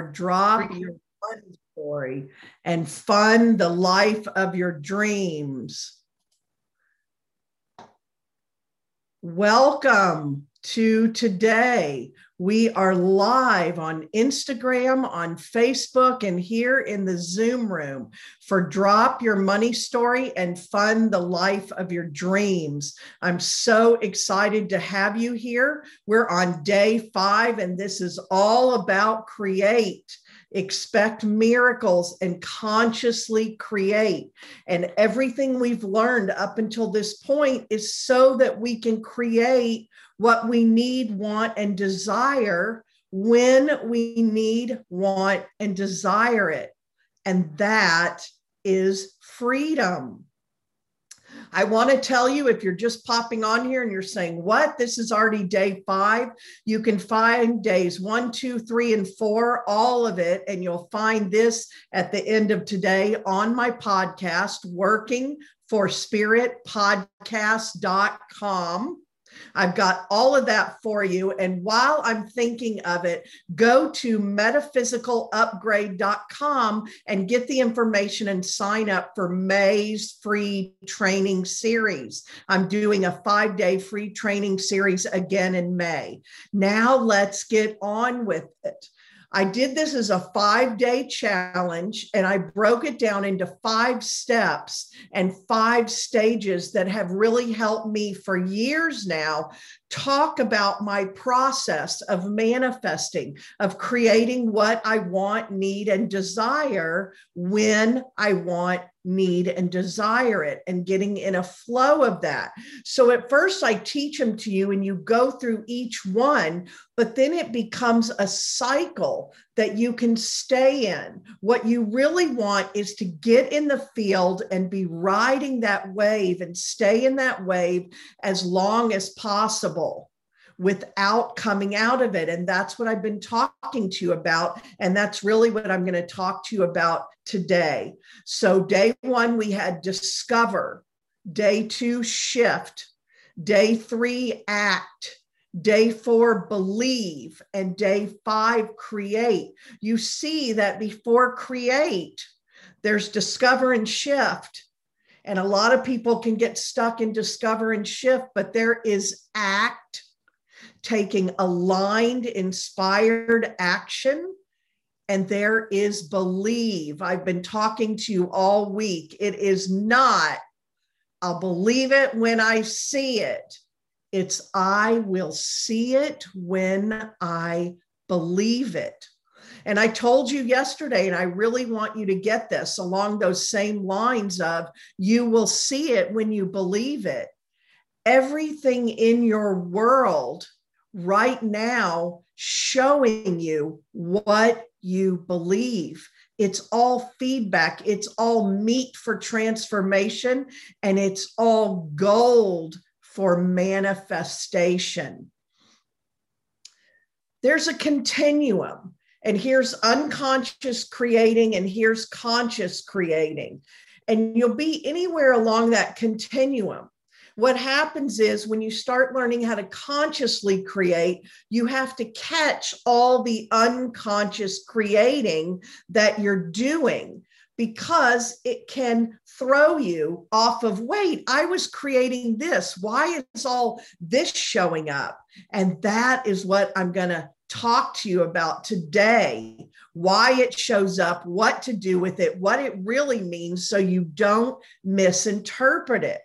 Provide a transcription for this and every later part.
drop your money story and fund the life of your dreams. Welcome to today. We are live on Instagram, on Facebook, and here in the Zoom room for Drop Your Money Story and Fund the Life of Your Dreams. I'm so excited to have you here. We're on day five, and this is all about create expect miracles and consciously create. And everything we've learned up until this point is so that we can create what we need, want, and desire when we need, want, and desire it. And that is freedom. I want to tell you if you're just popping on here and you're saying, What? This is already day five. You can find days one, two, three, and four, all of it. And you'll find this at the end of today on my podcast, Working for Spirit Podcast.com. I've got all of that for you. And while I'm thinking of it, go to metaphysicalupgrade.com and get the information and sign up for May's free training series. I'm doing a five day free training series again in May. Now let's get on with it. I did this as a five day challenge and I broke it down into five steps and five stages that have really helped me for years now talk about my process of manifesting, of creating what I want, need, and desire when I want, need, and desire it, and getting in a flow of that. So at first, I teach them to you, and you go through each one, but then it becomes a cycle that you can stay in. What you really want is to get in the field and be riding that wave and stay in that wave as long as possible without coming out of it. And that's what I've been talking to you about. And that's really what I'm going to talk to you about today. So, day one, we had discover, day two, shift, day three, act. Day four, believe, and day five, create. You see that before create, there's discover and shift. And a lot of people can get stuck in discover and shift, but there is act, taking aligned, inspired action. And there is believe. I've been talking to you all week. It is not, I'll believe it when I see it. It's I will see it when I believe it. And I told you yesterday, and I really want you to get this along those same lines of you will see it when you believe it. Everything in your world right now showing you what you believe. It's all feedback, it's all meat for transformation, and it's all gold for manifestation. There's a continuum, and here's unconscious creating, and here's conscious creating. And you'll be anywhere along that continuum. What happens is when you start learning how to consciously create, you have to catch all the unconscious creating that you're doing because it can throw you off of wait i was creating this. Why is all this showing up? And that is what i'm going to talk to you about today. Why it shows up what to do with it what it really means so you don't misinterpret it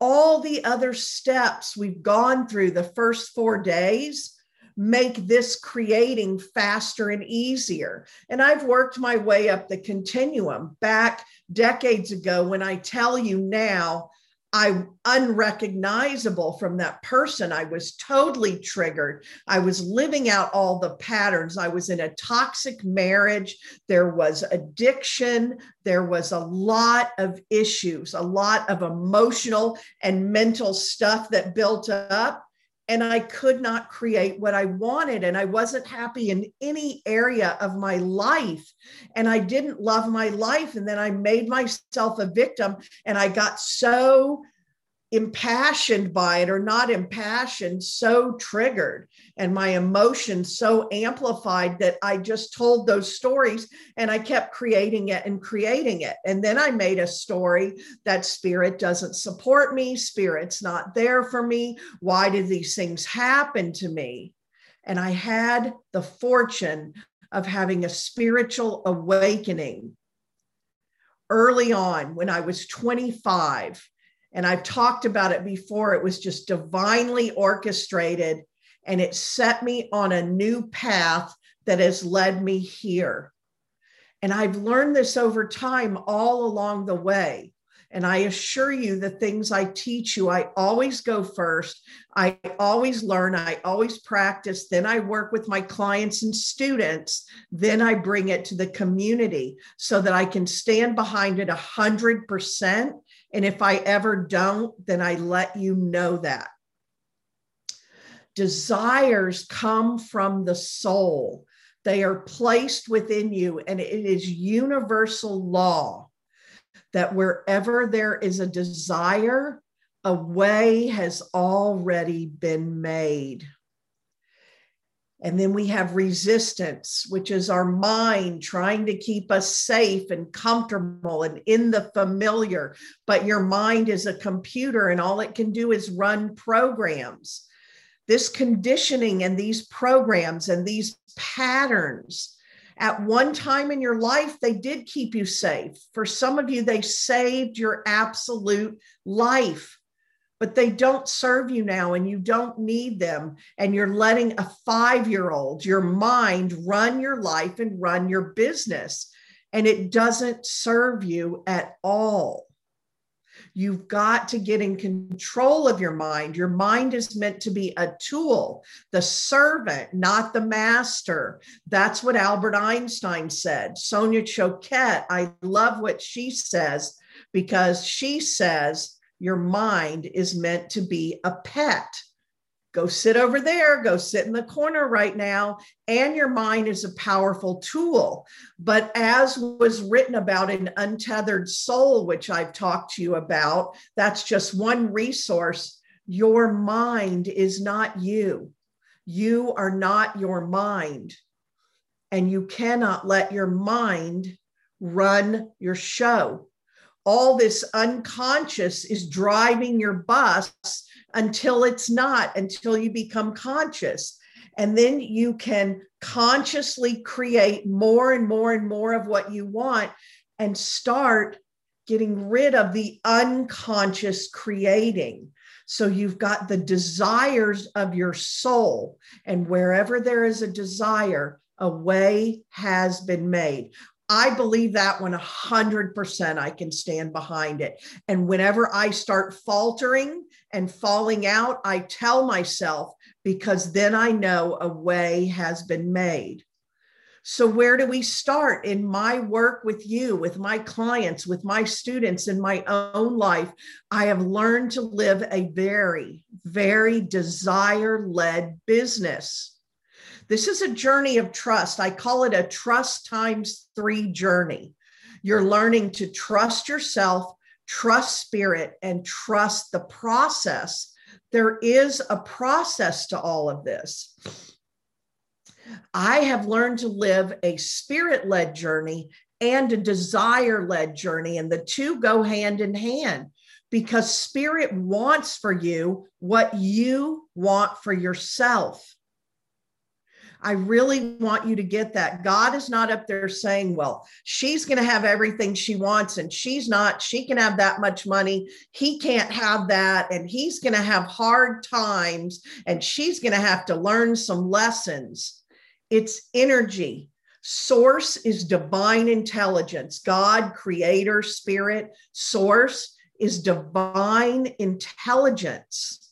all the other steps we've gone through the first four days make this creating faster and easier. And I've worked my way up the continuum back decades ago when I tell you now I'm unrecognizable from that person. I was totally triggered. I was living out all the patterns. I was in a toxic marriage. There was addiction. There was a lot of issues, a lot of emotional and mental stuff that built up. And I could not create what I wanted. And I wasn't happy in any area of my life. And I didn't love my life. And then I made myself a victim. And I got so impassioned by it or not impassioned, so triggered and my emotions so amplified that I just told those stories and I kept creating it and creating it. And then I made a story that spirit doesn't support me, spirit's not there for me. Why did these things happen to me? And I had the fortune of having a spiritual awakening early on when I was 25 and I've talked about it before. It was just divinely orchestrated and it set me on a new path that has led me here. And I've learned this over time all along the way. And I assure you, the things I teach you, I always go first. I always learn. I always practice. Then I work with my clients and students. Then I bring it to the community so that I can stand behind it 100% and if I ever don't, then I let you know that. Desires come from the soul, they are placed within you, and it is universal law that wherever there is a desire, a way has already been made. And then we have resistance, which is our mind trying to keep us safe and comfortable and in the familiar. But your mind is a computer and all it can do is run programs. This conditioning and these programs and these patterns, at one time in your life, they did keep you safe. For some of you, they saved your absolute life but they don't serve you now and you don't need them. And you're letting a five year old, your mind, run your life and run your business. And it doesn't serve you at all. You've got to get in control of your mind. Your mind is meant to be a tool, the servant, not the master. That's what Albert Einstein said. Sonia Choquette, I love what she says because she says, your mind is meant to be a pet. Go sit over there, go sit in the corner right now. And your mind is a powerful tool. But as was written about in Untethered Soul, which I've talked to you about, that's just one resource. Your mind is not you. You are not your mind. And you cannot let your mind run your show all this unconscious is driving your bus until it's not, until you become conscious. And then you can consciously create more and more and more of what you want and start getting rid of the unconscious creating. So you've got the desires of your soul. And wherever there is a desire, a way has been made. I believe that one 100%. I can stand behind it. And whenever I start faltering and falling out, I tell myself because then I know a way has been made. So, where do we start in my work with you, with my clients, with my students, in my own life? I have learned to live a very, very desire led business. This is a journey of trust. I call it a trust times three journey. You're learning to trust yourself, trust spirit, and trust the process. There is a process to all of this. I have learned to live a spirit led journey and a desire led journey, and the two go hand in hand because spirit wants for you what you want for yourself. I really want you to get that. God is not up there saying, well, she's going to have everything she wants and she's not. She can have that much money. He can't have that. And he's going to have hard times and she's going to have to learn some lessons. It's energy. Source is divine intelligence. God, creator, spirit, source is divine intelligence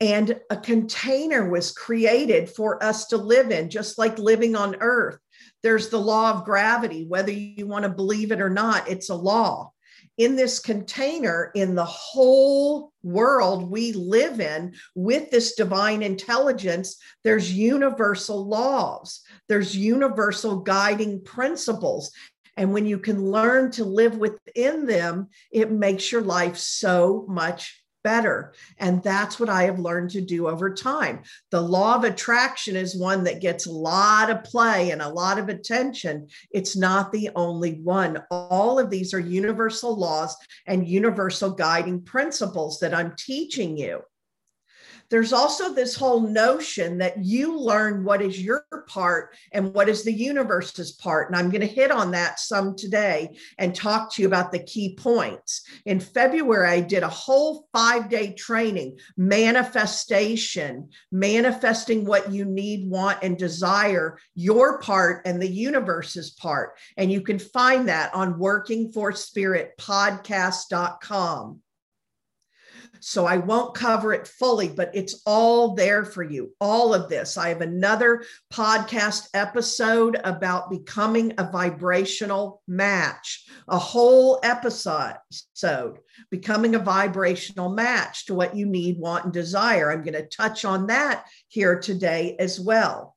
and a container was created for us to live in, just like living on earth. There's the law of gravity, whether you want to believe it or not, it's a law. In this container, in the whole world we live in with this divine intelligence, there's universal laws, there's universal guiding principles. And when you can learn to live within them, it makes your life so much better. And that's what I have learned to do over time. The law of attraction is one that gets a lot of play and a lot of attention. It's not the only one. All of these are universal laws and universal guiding principles that I'm teaching you. There's also this whole notion that you learn what is your part and what is the universe's part. And I'm going to hit on that some today and talk to you about the key points. In February, I did a whole five day training manifestation, manifesting what you need, want, and desire, your part and the universe's part. And you can find that on workingforspiritpodcast.com. So I won't cover it fully, but it's all there for you. All of this. I have another podcast episode about becoming a vibrational match, a whole episode, becoming a vibrational match to what you need, want, and desire. I'm going to touch on that here today as well.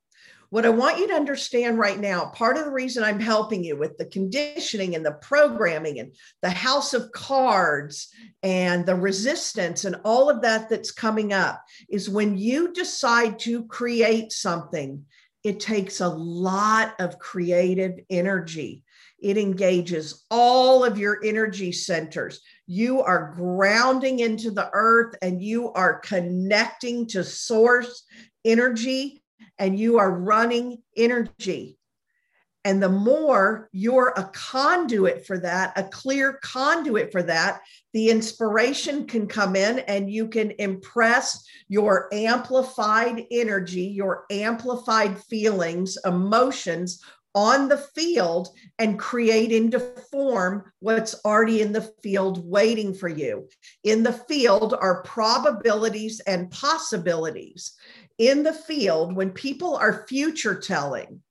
What I want you to understand right now, part of the reason I'm helping you with the conditioning and the programming and the house of cards and the resistance and all of that that's coming up is when you decide to create something, it takes a lot of creative energy. It engages all of your energy centers. You are grounding into the earth and you are connecting to source energy and you are running energy. And the more you're a conduit for that, a clear conduit for that, the inspiration can come in and you can impress your amplified energy, your amplified feelings, emotions on the field and create into form what's already in the field waiting for you. In the field are probabilities and possibilities in the field when people are future telling.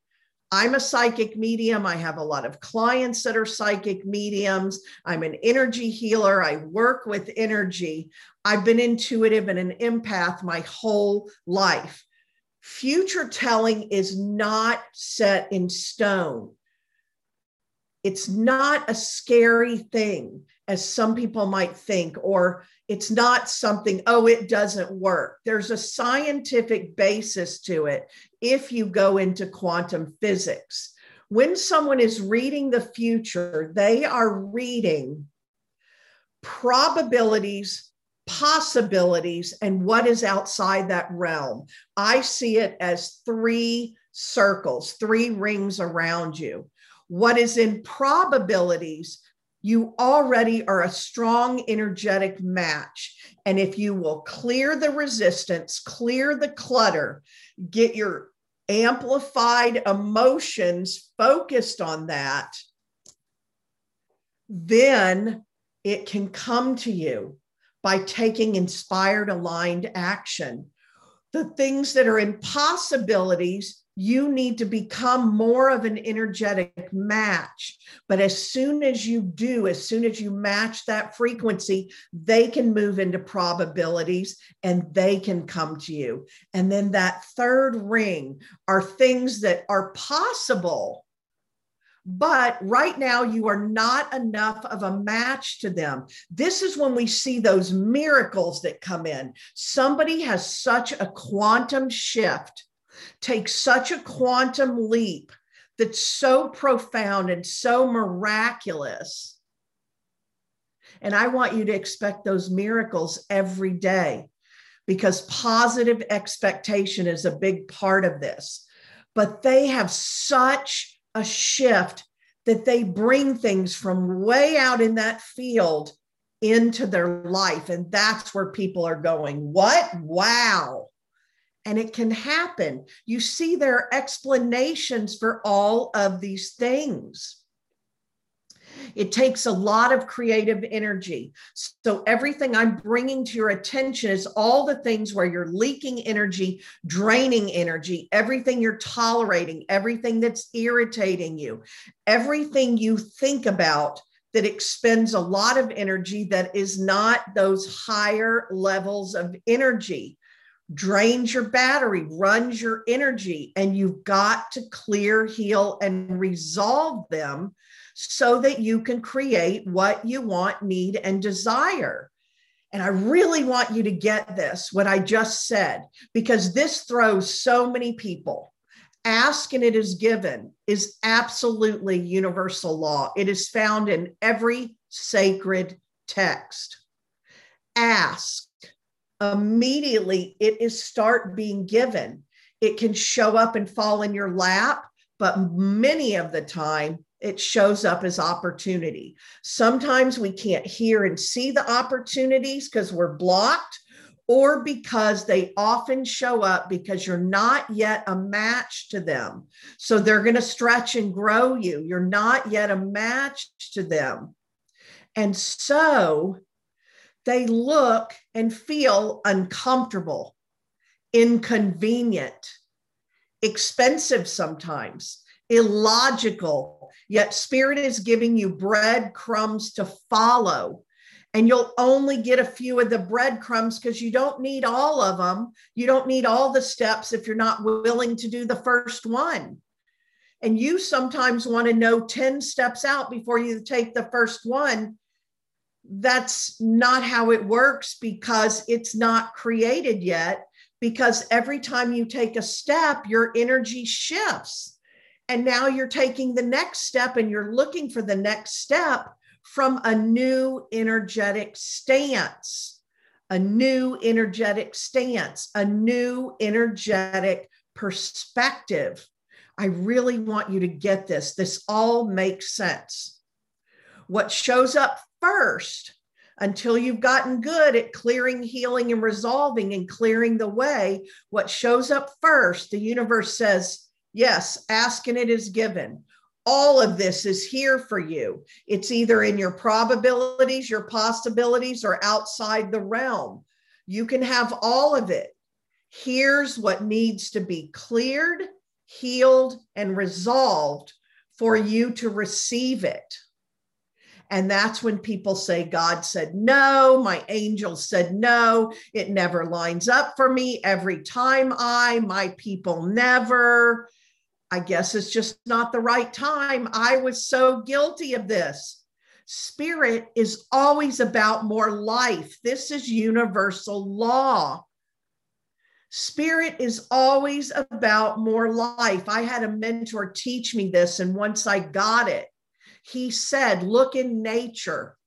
I'm a psychic medium. I have a lot of clients that are psychic mediums. I'm an energy healer. I work with energy. I've been intuitive and an empath my whole life. Future telling is not set in stone. It's not a scary thing, as some people might think, or it's not something, oh, it doesn't work. There's a scientific basis to it if you go into quantum physics. When someone is reading the future, they are reading probabilities, possibilities, and what is outside that realm. I see it as three circles, three rings around you. What is in probabilities you already are a strong energetic match. And if you will clear the resistance, clear the clutter, get your amplified emotions focused on that, then it can come to you by taking inspired, aligned action. The things that are impossibilities you need to become more of an energetic match. But as soon as you do, as soon as you match that frequency, they can move into probabilities and they can come to you. And then that third ring are things that are possible. But right now, you are not enough of a match to them. This is when we see those miracles that come in. Somebody has such a quantum shift take such a quantum leap that's so profound and so miraculous. And I want you to expect those miracles every day because positive expectation is a big part of this. But they have such a shift that they bring things from way out in that field into their life. And that's where people are going, What? Wow and it can happen. You see, there are explanations for all of these things. It takes a lot of creative energy. So, everything I'm bringing to your attention is all the things where you're leaking energy, draining energy, everything you're tolerating, everything that's irritating you, everything you think about that expends a lot of energy that is not those higher levels of energy drains your battery, runs your energy, and you've got to clear, heal, and resolve them so that you can create what you want, need, and desire. And I really want you to get this, what I just said, because this throws so many people. Ask and it is given is absolutely universal law. It is found in every sacred text. Ask immediately, it is start being given. It can show up and fall in your lap, but many of the time it shows up as opportunity. Sometimes we can't hear and see the opportunities because we're blocked, or because they often show up because you're not yet a match to them. So they're going to stretch and grow you. You're not yet a match to them. And so they look and feel uncomfortable, inconvenient, expensive sometimes, illogical. Yet Spirit is giving you breadcrumbs to follow. And you'll only get a few of the breadcrumbs because you don't need all of them. You don't need all the steps if you're not willing to do the first one. And you sometimes want to know 10 steps out before you take the first one that's not how it works because it's not created yet. Because every time you take a step, your energy shifts. And now you're taking the next step and you're looking for the next step from a new energetic stance, a new energetic stance, a new energetic perspective. I really want you to get this. This all makes sense. What shows up first until you've gotten good at clearing, healing, and resolving and clearing the way, what shows up first, the universe says, Yes, ask and it is given. All of this is here for you. It's either in your probabilities, your possibilities, or outside the realm. You can have all of it. Here's what needs to be cleared, healed, and resolved for you to receive it. And that's when people say, God said no, my angel said no, it never lines up for me every time I, my people never. I guess it's just not the right time. I was so guilty of this. Spirit is always about more life. This is universal law. Spirit is always about more life. I had a mentor teach me this, and once I got it, he said, Look in nature.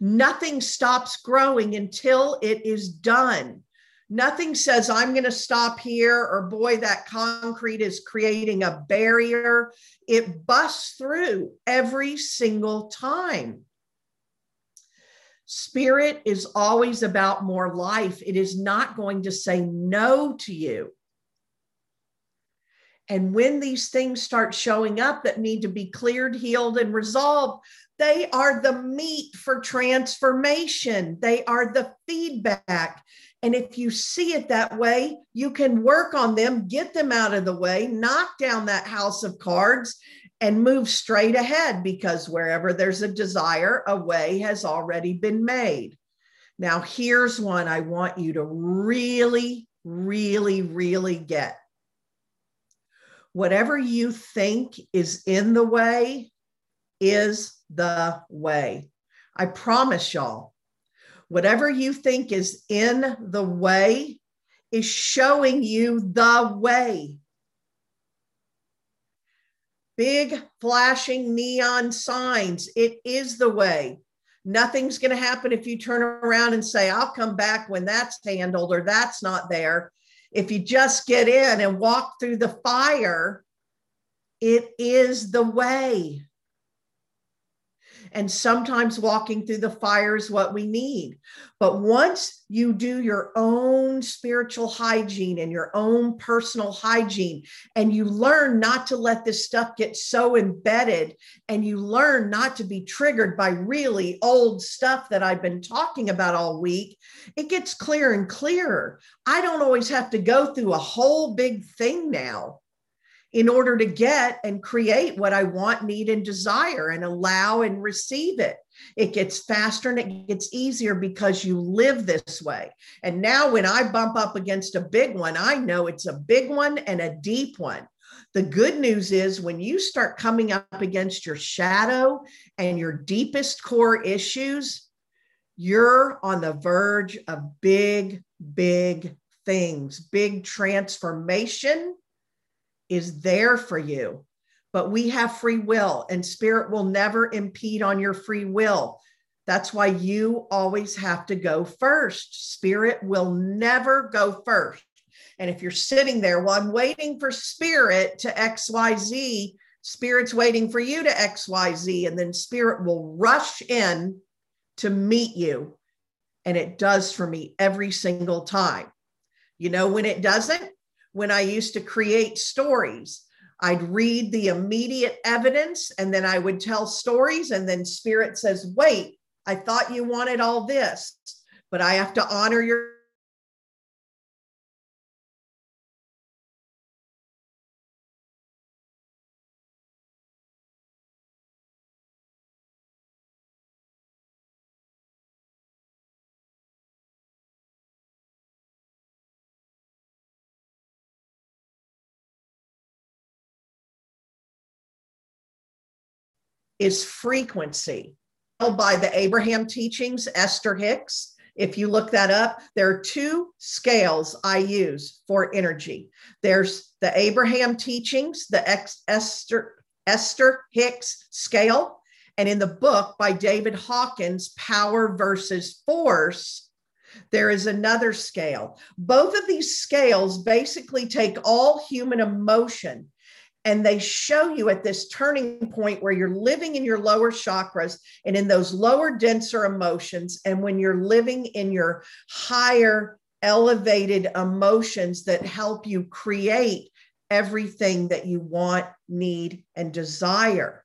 Nothing stops growing until it is done. Nothing says, I'm going to stop here, or boy, that concrete is creating a barrier. It busts through every single time. Spirit is always about more life. It is not going to say no to you. And when these things start showing up that need to be cleared, healed, and resolved, they are the meat for transformation. They are the feedback. And if you see it that way, you can work on them, get them out of the way, knock down that house of cards, and move straight ahead because wherever there's a desire, a way has already been made. Now, here's one I want you to really, really, really get whatever you think is in the way is the way. I promise y'all, whatever you think is in the way is showing you the way. Big flashing neon signs, it is the way. Nothing's going to happen if you turn around and say, I'll come back when that's handled or that's not there. If you just get in and walk through the fire, it is the way. And sometimes walking through the fire is what we need. But once you do your own spiritual hygiene and your own personal hygiene, and you learn not to let this stuff get so embedded, and you learn not to be triggered by really old stuff that I've been talking about all week, it gets clearer and clearer. I don't always have to go through a whole big thing now in order to get and create what I want, need, and desire and allow and receive it. It gets faster and it gets easier because you live this way. And now, when I bump up against a big one, I know it's a big one and a deep one. The good news is when you start coming up against your shadow and your deepest core issues, you're on the verge of big, big things. Big transformation is there for you. But we have free will, and spirit will never impede on your free will. That's why you always have to go first. Spirit will never go first. And if you're sitting there, well, I'm waiting for spirit to XYZ, spirit's waiting for you to XYZ, and then spirit will rush in to meet you. And it does for me every single time. You know, when it doesn't, when I used to create stories, I'd read the immediate evidence and then I would tell stories. And then spirit says, wait, I thought you wanted all this, but I have to honor your is frequency. By the Abraham teachings, Esther Hicks. If you look that up, there are two scales I use for energy. There's the Abraham teachings, the Esther, Esther Hicks scale. And in the book by David Hawkins, Power versus Force, there is another scale. Both of these scales basically take all human emotion and they show you at this turning point where you're living in your lower chakras and in those lower, denser emotions. And when you're living in your higher, elevated emotions that help you create everything that you want, need, and desire.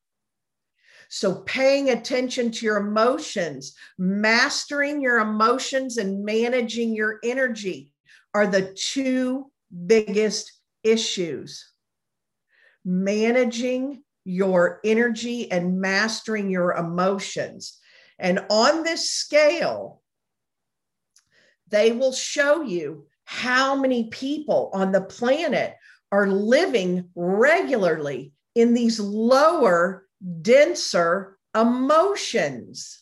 So, paying attention to your emotions, mastering your emotions, and managing your energy are the two biggest issues managing your energy and mastering your emotions. And on this scale, they will show you how many people on the planet are living regularly in these lower, denser emotions.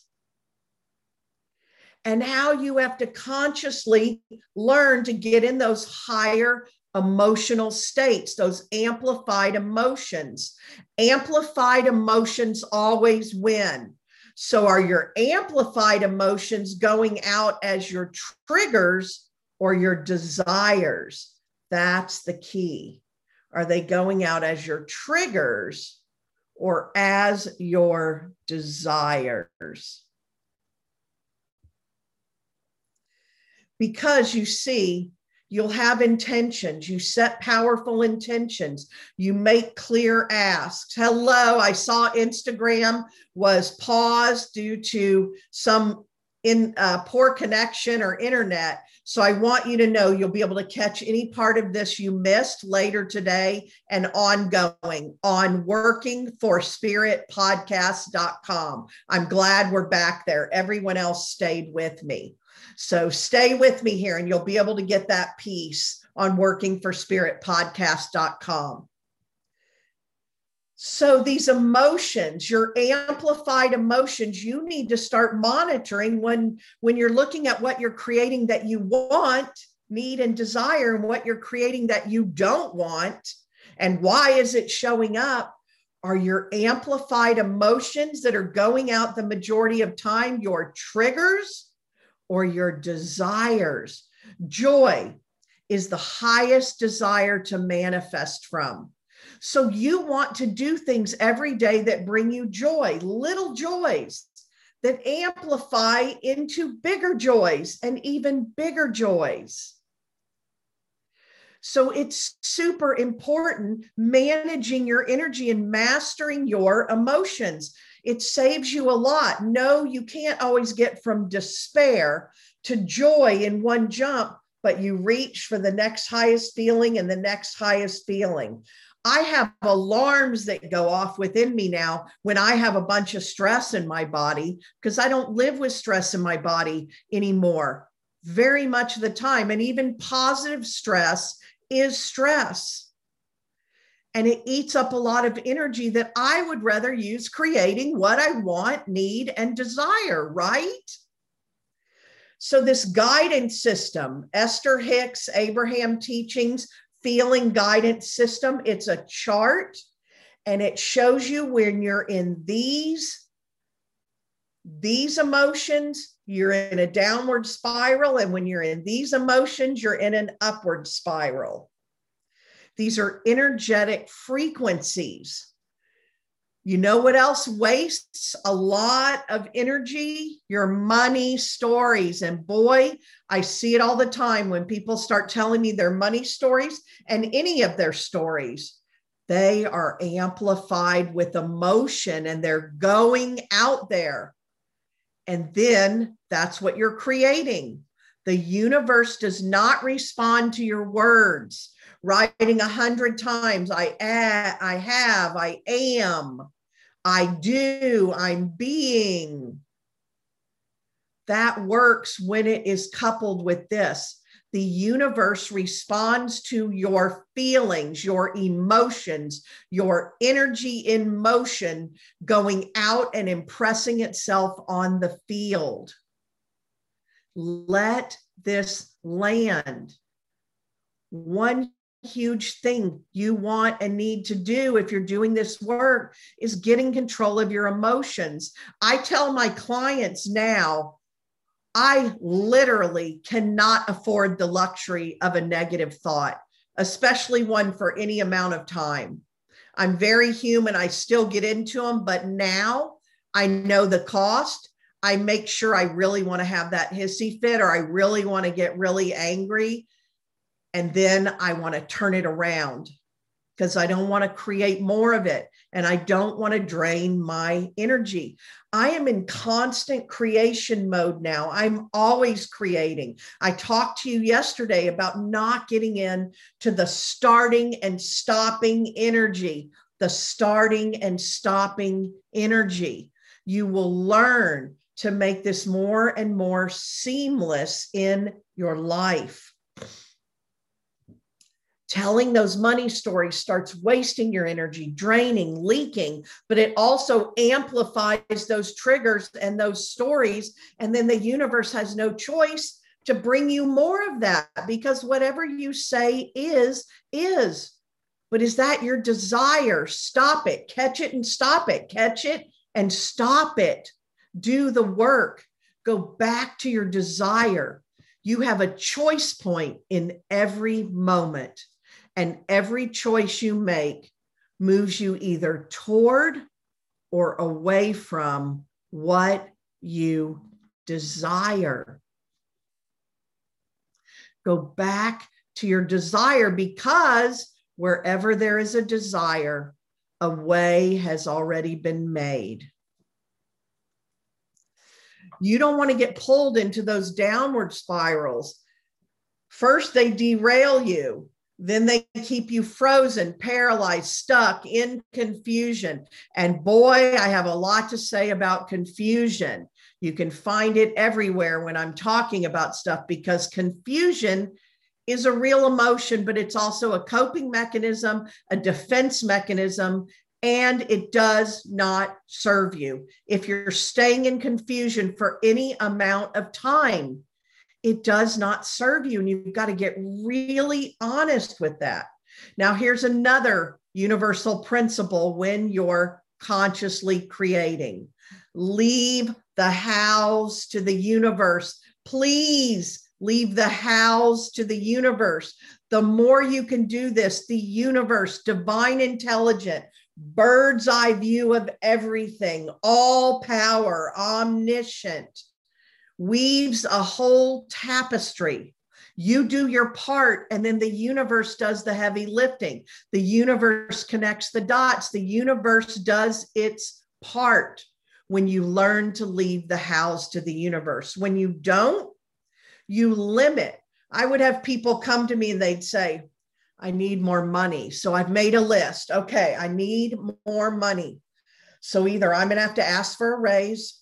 And how you have to consciously learn to get in those higher emotional states, those amplified emotions. Amplified emotions always win. So, are your amplified emotions going out as your triggers or your desires? That's the key. Are they going out as your triggers or as your desires? Because you see, You'll have intentions. You set powerful intentions. You make clear asks. Hello, I saw Instagram was paused due to some in uh, poor connection or internet. So I want you to know you'll be able to catch any part of this you missed later today and ongoing on workingforspiritpodcast.com. I'm glad we're back there. Everyone else stayed with me. So stay with me here and you'll be able to get that piece on workingforspiritpodcast.com. So these emotions, your amplified emotions, you need to start monitoring when when you're looking at what you're creating that you want, need and desire and what you're creating that you don't want and why is it showing up? Are your amplified emotions that are going out the majority of time your triggers? Or your desires. Joy is the highest desire to manifest from. So you want to do things every day that bring you joy, little joys that amplify into bigger joys and even bigger joys. So it's super important managing your energy and mastering your emotions it saves you a lot. No, you can't always get from despair to joy in one jump, but you reach for the next highest feeling and the next highest feeling. I have alarms that go off within me now when I have a bunch of stress in my body because I don't live with stress in my body anymore very much of the time. And even positive stress is stress. And it eats up a lot of energy that I would rather use creating what I want, need, and desire, right? So, this guidance system, Esther Hicks, Abraham Teachings, feeling guidance system, it's a chart and it shows you when you're in these these emotions you're in a downward spiral and when you're in these emotions you're in an upward spiral these are energetic frequencies you know what else wastes a lot of energy? Your money stories. And boy, I see it all the time when people start telling me their money stories and any of their stories. They are amplified with emotion and they're going out there. And then that's what you're creating. The universe does not respond to your words. Writing a hundred times, I am, I have, I am, I do, I'm being. That works when it is coupled with this. The universe responds to your feelings, your emotions, your energy in motion going out and impressing itself on the field. Let this land. One huge thing you want and need to do if you're doing this work is getting control of your emotions. I tell my clients now, I literally cannot afford the luxury of a negative thought, especially one for any amount of time. I'm very human. I still get into them, but now I know the cost. I make sure I really want to have that hissy fit or I really want to get really angry. And then I want to turn it around because I don't want to create more of it and I don't want to drain my energy. I am in constant creation mode now. I'm always creating. I talked to you yesterday about not getting in to the starting and stopping energy, the starting and stopping energy. You will learn to make this more and more seamless in your life telling those money stories starts wasting your energy, draining, leaking, but it also amplifies those triggers and those stories. And then the universe has no choice to bring you more of that because whatever you say is, is. But is that your desire? Stop it, catch it and stop it, catch it and stop it. Do the work, go back to your desire. You have a choice point in every moment. And every choice you make moves you either toward or away from what you desire. Go back to your desire because wherever there is a desire, a way has already been made. You don't want to get pulled into those downward spirals. First, they derail you. Then they keep you frozen, paralyzed, stuck in confusion. And boy, I have a lot to say about confusion. You can find it everywhere when I'm talking about stuff because confusion is a real emotion, but it's also a coping mechanism, a defense mechanism, and it does not serve you. If you're staying in confusion for any amount of time, it does not serve you. And you've got to get really honest with that. Now, here's another universal principle when you're consciously creating leave the house to the universe. Please leave the house to the universe. The more you can do this, the universe, divine intelligent, bird's eye view of everything, all power, omniscient weaves a whole tapestry. You do your part, and then the universe does the heavy lifting. The universe connects the dots. The universe does its part when you learn to leave the house to the universe. When you don't, you limit. I would have people come to me and they'd say, I need more money. So I've made a list. Okay, I need more money. So either I'm going to have to ask for a raise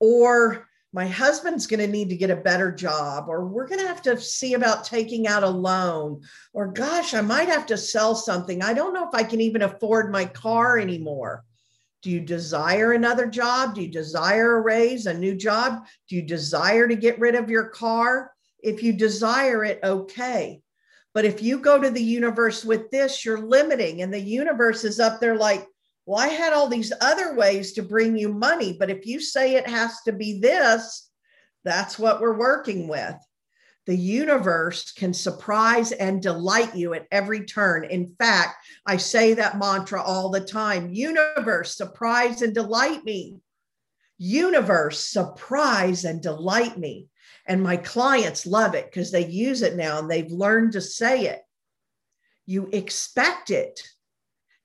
or my husband's going to need to get a better job, or we're going to have to see about taking out a loan, or gosh, I might have to sell something. I don't know if I can even afford my car anymore. Do you desire another job? Do you desire a raise, a new job? Do you desire to get rid of your car? If you desire it, okay. But if you go to the universe with this, you're limiting, and the universe is up there like, well, I had all these other ways to bring you money, but if you say it has to be this, that's what we're working with. The universe can surprise and delight you at every turn. In fact, I say that mantra all the time Universe, surprise and delight me. Universe, surprise and delight me. And my clients love it because they use it now and they've learned to say it. You expect it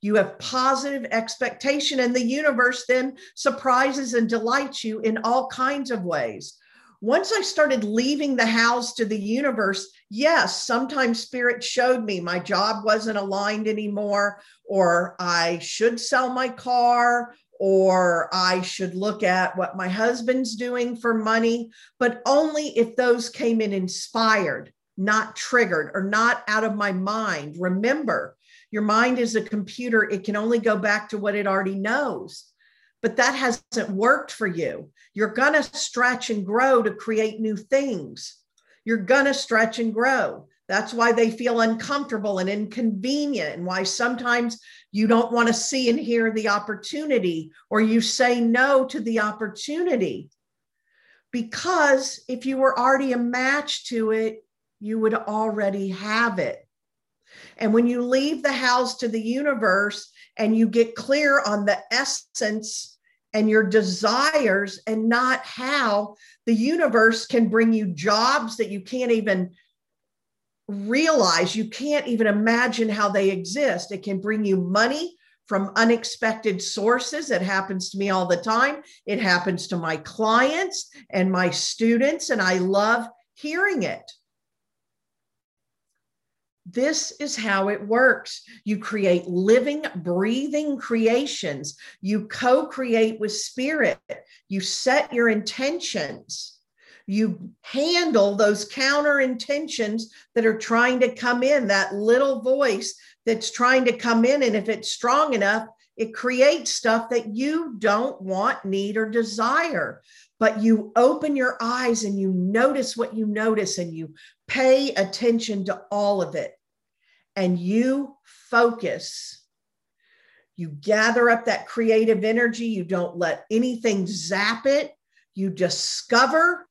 you have positive expectation, and the universe then surprises and delights you in all kinds of ways. Once I started leaving the house to the universe, yes, sometimes spirit showed me my job wasn't aligned anymore, or I should sell my car, or I should look at what my husband's doing for money, but only if those came in inspired, not triggered, or not out of my mind. Remember, your mind is a computer, it can only go back to what it already knows. But that hasn't worked for you. You're going to stretch and grow to create new things. You're going to stretch and grow. That's why they feel uncomfortable and inconvenient, and why sometimes you don't want to see and hear the opportunity or you say no to the opportunity. Because if you were already a match to it, you would already have it. And when you leave the house to the universe and you get clear on the essence and your desires and not how the universe can bring you jobs that you can't even realize, you can't even imagine how they exist. It can bring you money from unexpected sources. It happens to me all the time. It happens to my clients and my students, and I love hearing it. This is how it works. You create living, breathing creations. You co create with spirit. You set your intentions. You handle those counter intentions that are trying to come in, that little voice that's trying to come in. And if it's strong enough, it creates stuff that you don't want, need, or desire. But you open your eyes and you notice what you notice and you pay attention to all of it and you focus. You gather up that creative energy. You don't let anything zap it. You discover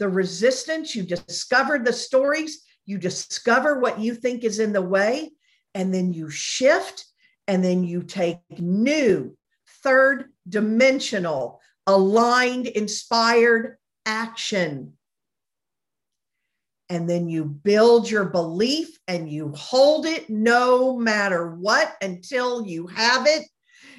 the resistance. You discover the stories. You discover what you think is in the way. And then you shift and then you take new, third dimensional, aligned, inspired action and then you build your belief and you hold it no matter what until you have it.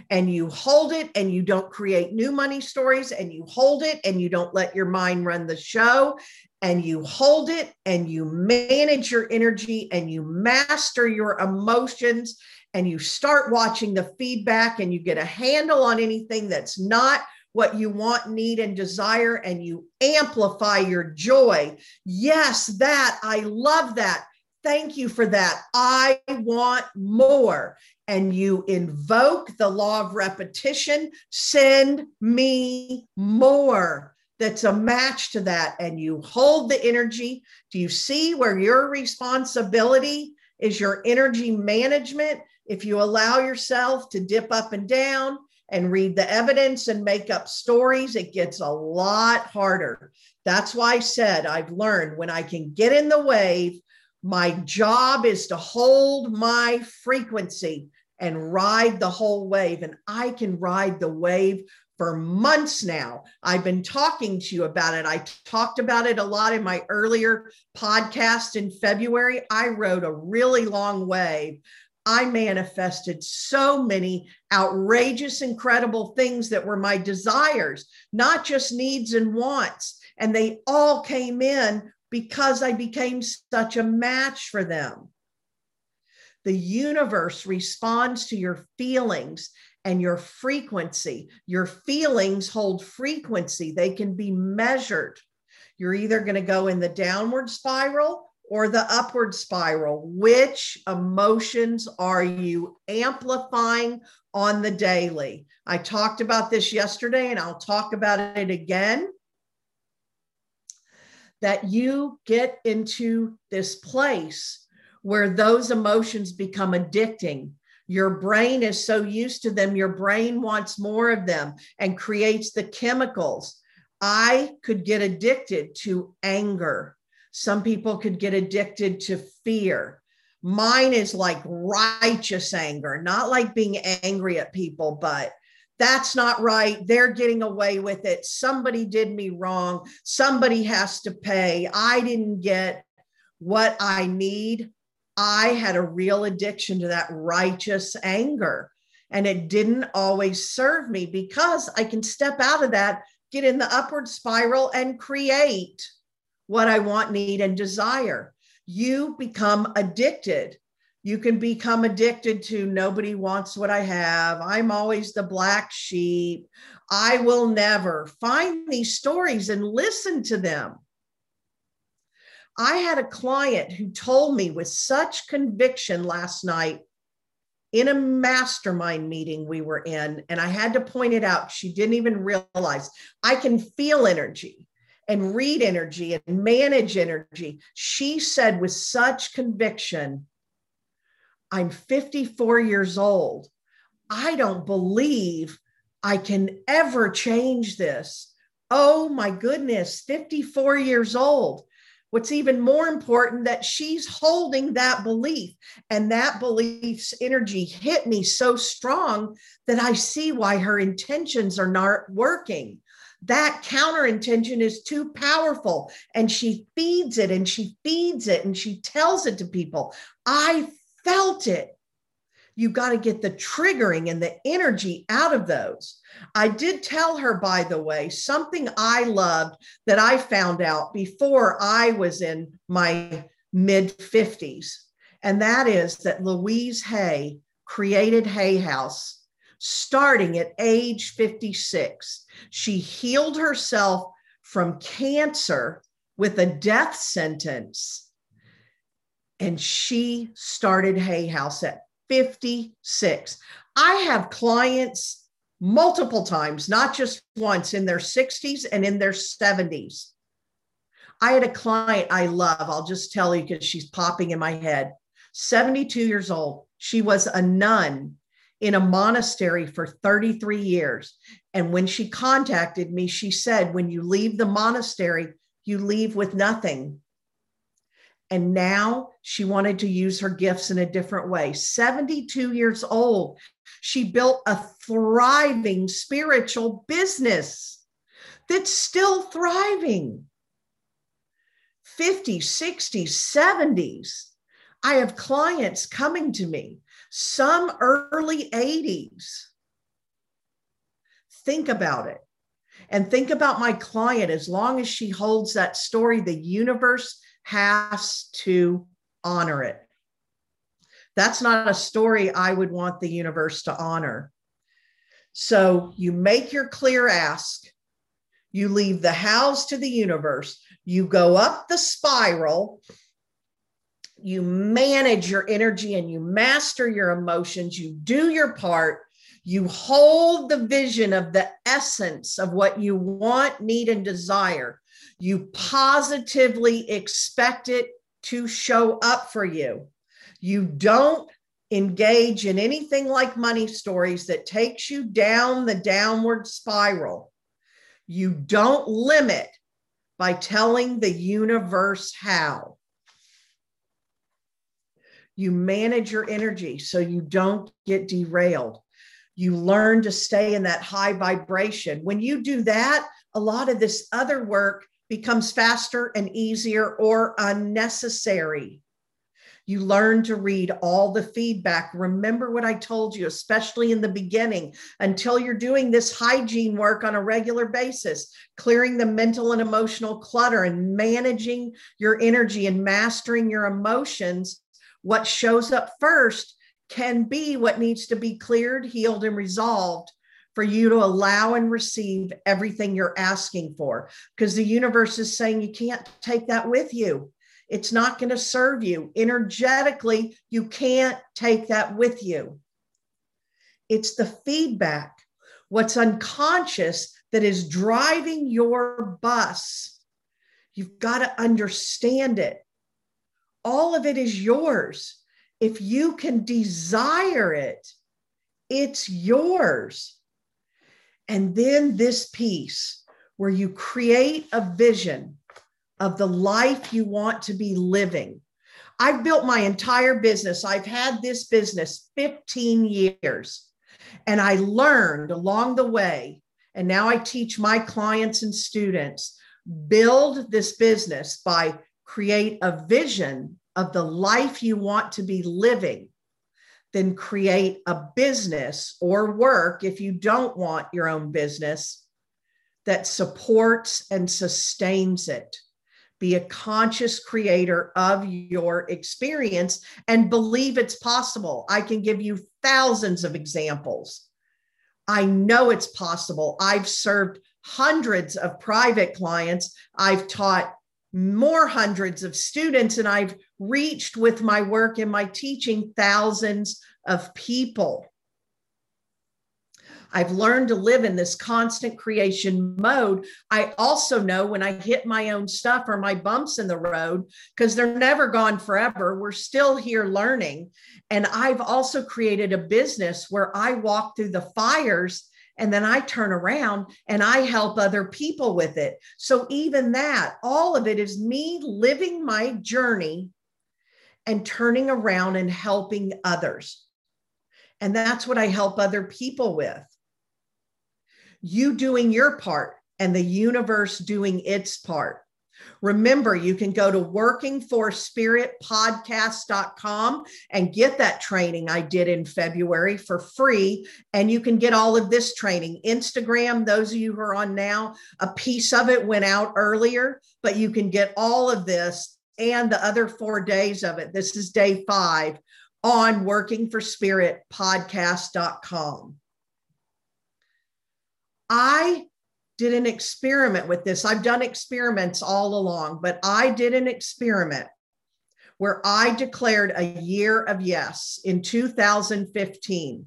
And you hold it and you don't create new money stories and you hold it and you don't let your mind run the show. And you hold it and you manage your energy and you master your emotions and you start watching the feedback and you get a handle on anything that's not what you want, need, and desire, and you amplify your joy. Yes, that. I love that. Thank you for that. I want more. And you invoke the law of repetition. Send me more. That's a match to that. And you hold the energy. Do you see where your responsibility is your energy management? If you allow yourself to dip up and down, and read the evidence and make up stories, it gets a lot harder. That's why I said I've learned when I can get in the wave, my job is to hold my frequency and ride the whole wave. And I can ride the wave for months now. I've been talking to you about it. I talked about it a lot in my earlier podcast in February. I rode a really long wave I manifested so many outrageous, incredible things that were my desires, not just needs and wants. And they all came in because I became such a match for them. The universe responds to your feelings and your frequency. Your feelings hold frequency, they can be measured. You're either going to go in the downward spiral or the upward spiral. Which emotions are you amplifying on the daily? I talked about this yesterday and I'll talk about it again. That you get into this place where those emotions become addicting your brain is so used to them, your brain wants more of them and creates the chemicals. I could get addicted to anger. Some people could get addicted to fear. Mine is like righteous anger, not like being angry at people, but that's not right. They're getting away with it. Somebody did me wrong. Somebody has to pay. I didn't get what I need. I had a real addiction to that righteous anger. And it didn't always serve me because I can step out of that, get in the upward spiral, and create what I want, need, and desire. You become addicted. You can become addicted to nobody wants what I have. I'm always the black sheep. I will never find these stories and listen to them. I had a client who told me with such conviction last night in a mastermind meeting we were in, and I had to point it out. She didn't even realize I can feel energy and read energy and manage energy. She said with such conviction, I'm 54 years old. I don't believe I can ever change this. Oh my goodness, 54 years old. What's even more important that she's holding that belief and that belief's energy hit me so strong that I see why her intentions are not working. That counter intention is too powerful and she feeds it and she feeds it and she tells it to people. I felt it you got to get the triggering and the energy out of those. I did tell her, by the way, something I loved that I found out before I was in my mid 50s. And that is that Louise Hay created Hay House starting at age 56. She healed herself from cancer with a death sentence. And she started Hay House at 56. I have clients multiple times, not just once, in their 60s and in their 70s. I had a client I love. I'll just tell you because she's popping in my head. 72 years old. She was a nun in a monastery for 33 years. And when she contacted me, she said, When you leave the monastery, you leave with nothing. And now she wanted to use her gifts in a different way. 72 years old, she built a thriving spiritual business that's still thriving. 50s, 60s, 70s. I have clients coming to me, some early 80s. Think about it. And think about my client as long as she holds that story, the universe has to honor it. That's not a story I would want the universe to honor. So you make your clear ask, you leave the house to the universe, you go up the spiral, you manage your energy and you master your emotions, you do your part, you hold the vision of the essence of what you want, need, and desire. You positively expect it to show up for you. You don't engage in anything like money stories that takes you down the downward spiral. You don't limit by telling the universe how. You manage your energy so you don't get derailed. You learn to stay in that high vibration. When you do that, a lot of this other work becomes faster and easier or unnecessary. You learn to read all the feedback. Remember what I told you, especially in the beginning, until you're doing this hygiene work on a regular basis, clearing the mental and emotional clutter and managing your energy and mastering your emotions. What shows up first can be what needs to be cleared, healed, and resolved for you to allow and receive everything you're asking for. Because the universe is saying you can't take that with you. It's not going to serve you. Energetically, you can't take that with you. It's the feedback, what's unconscious that is driving your bus. You've got to understand it. All of it is yours. If you can desire it, it's yours. And then this piece where you create a vision of the life you want to be living. I've built my entire business. I've had this business 15 years. And I learned along the way, and now I teach my clients and students build this business by create a vision of the life you want to be living then create a business or work if you don't want your own business that supports and sustains it. Be a conscious creator of your experience and believe it's possible. I can give you thousands of examples. I know it's possible. I've served hundreds of private clients. I've taught more hundreds of students, and I've reached with my work and my teaching thousands of people. I've learned to live in this constant creation mode. I also know when I hit my own stuff or my bumps in the road, because they're never gone forever, we're still here learning. And I've also created a business where I walk through the fires and then I turn around and I help other people with it. So, even that, all of it is me living my journey and turning around and helping others. And that's what I help other people with. You doing your part and the universe doing its part. Remember, you can go to workingforspiritpodcast.com and get that training I did in February for free. And you can get all of this training. Instagram, those of you who are on now, a piece of it went out earlier, but you can get all of this and the other four days of it. This is day five on workingforspiritpodcast.com. I did an experiment with this. I've done experiments all along, but I did an experiment where I declared a year of yes in 2015.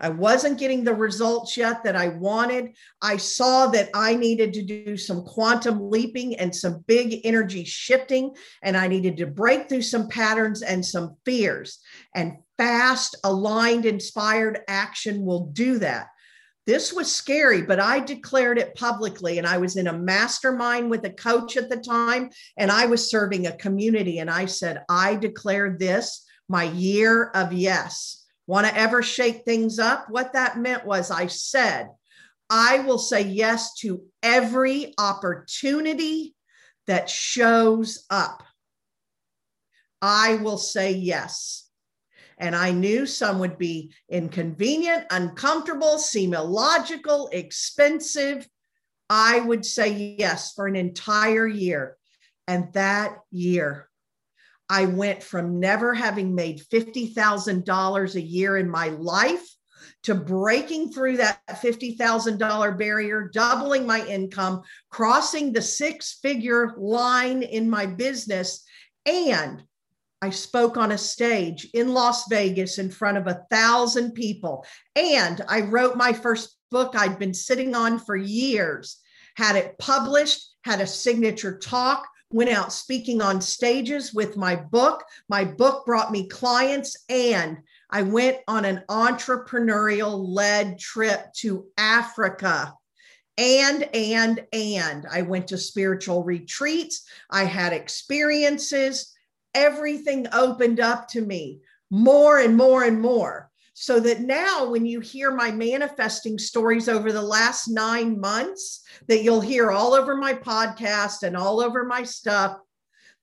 I wasn't getting the results yet that I wanted. I saw that I needed to do some quantum leaping and some big energy shifting, and I needed to break through some patterns and some fears. And fast, aligned, inspired action will do that. This was scary, but I declared it publicly. And I was in a mastermind with a coach at the time, and I was serving a community. And I said, I declare this my year of yes. Want to ever shake things up? What that meant was I said, I will say yes to every opportunity that shows up. I will say yes. And I knew some would be inconvenient, uncomfortable, seem illogical, expensive. I would say yes for an entire year. And that year, I went from never having made $50,000 a year in my life to breaking through that $50,000 barrier, doubling my income, crossing the six figure line in my business. And I spoke on a stage in Las Vegas in front of a thousand people. And I wrote my first book I'd been sitting on for years, had it published, had a signature talk, went out speaking on stages with my book. My book brought me clients, and I went on an entrepreneurial led trip to Africa. And, and, and I went to spiritual retreats. I had experiences. Everything opened up to me more and more and more. So that now, when you hear my manifesting stories over the last nine months, that you'll hear all over my podcast and all over my stuff,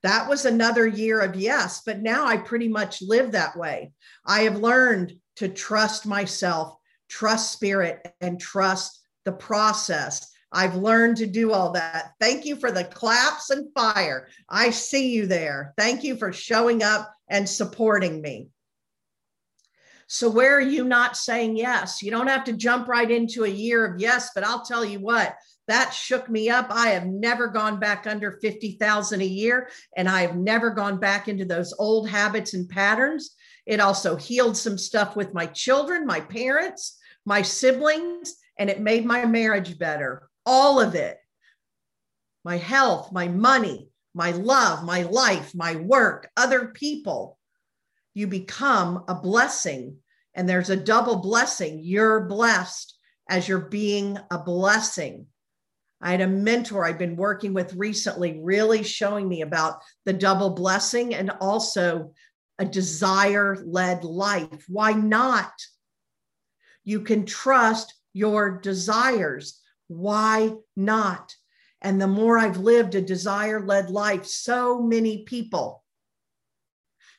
that was another year of yes. But now I pretty much live that way. I have learned to trust myself, trust spirit, and trust the process. I've learned to do all that. Thank you for the claps and fire. I see you there. Thank you for showing up and supporting me. So, where are you not saying yes? You don't have to jump right into a year of yes, but I'll tell you what, that shook me up. I have never gone back under 50,000 a year, and I have never gone back into those old habits and patterns. It also healed some stuff with my children, my parents, my siblings, and it made my marriage better. All of it my health, my money, my love, my life, my work, other people. You become a blessing, and there's a double blessing. You're blessed as you're being a blessing. I had a mentor I've been working with recently, really showing me about the double blessing and also a desire led life. Why not? You can trust your desires. Why not? And the more I've lived a desire led life, so many people,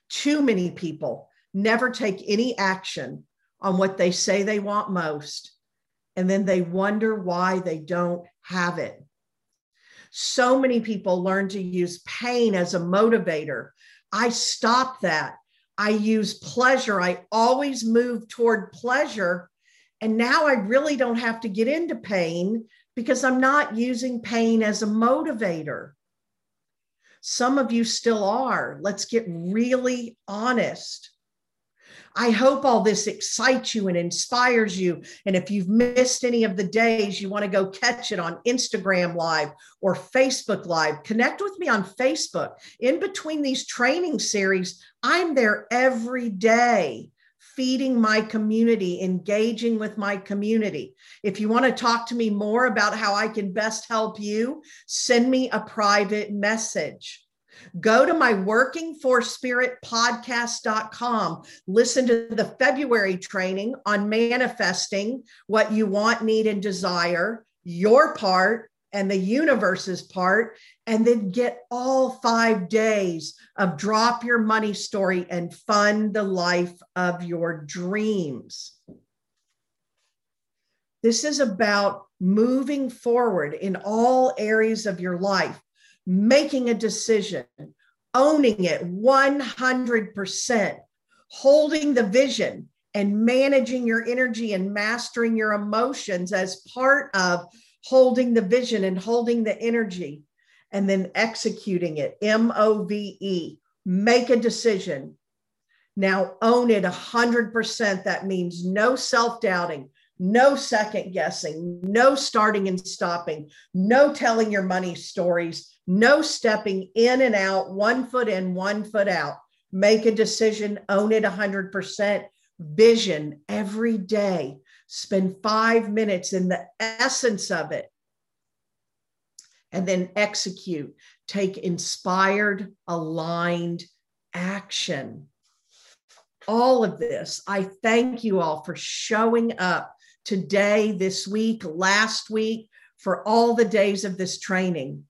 too many people, never take any action on what they say they want most. And then they wonder why they don't have it. So many people learn to use pain as a motivator. I stopped that. I use pleasure. I always move toward pleasure. And now I really don't have to get into pain because I'm not using pain as a motivator. Some of you still are. Let's get really honest. I hope all this excites you and inspires you. And if you've missed any of the days, you want to go catch it on Instagram Live or Facebook Live, connect with me on Facebook. In between these training series, I'm there every day feeding my community, engaging with my community. If you want to talk to me more about how I can best help you, send me a private message. Go to my working for spirit podcast.com. Listen to the February training on manifesting what you want, need, and desire, your part and the universe's part, and then get all five days of drop your money story and fund the life of your dreams. This is about moving forward in all areas of your life making a decision, owning it 100%, holding the vision and managing your energy and mastering your emotions as part of holding the vision and holding the energy and then executing it. M O V E. Make a decision. Now own it 100%. That means no self doubting, no second guessing, no starting and stopping, no telling your money stories, no stepping in and out, one foot in, one foot out. Make a decision, own it 100%. Vision every day. Spend five minutes in the essence of it. And then execute. Take inspired, aligned action. All of this, I thank you all for showing up today, this week, last week, for all the days of this training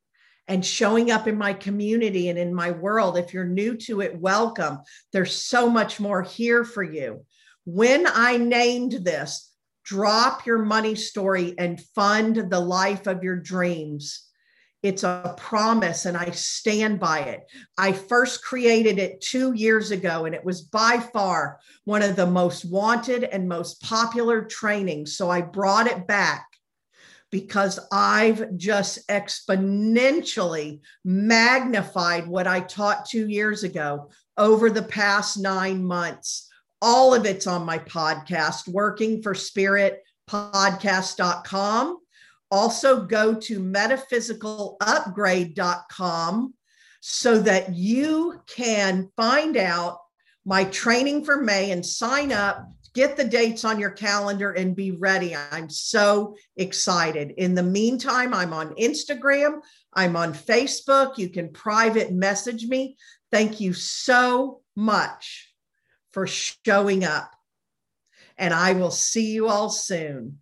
and showing up in my community and in my world. If you're new to it, welcome. There's so much more here for you. When I named this, drop your money story and fund the life of your dreams. It's a promise and I stand by it. I first created it two years ago and it was by far one of the most wanted and most popular trainings. So I brought it back because I've just exponentially magnified what I taught two years ago over the past nine months. All of it's on my podcast, Working for Spirit podcast.com. Also, go to metaphysicalupgrade.com so that you can find out my training for May and sign up get the dates on your calendar and be ready. I'm so excited. In the meantime, I'm on Instagram, I'm on Facebook. You can private message me. Thank you so much for showing up. And I will see you all soon.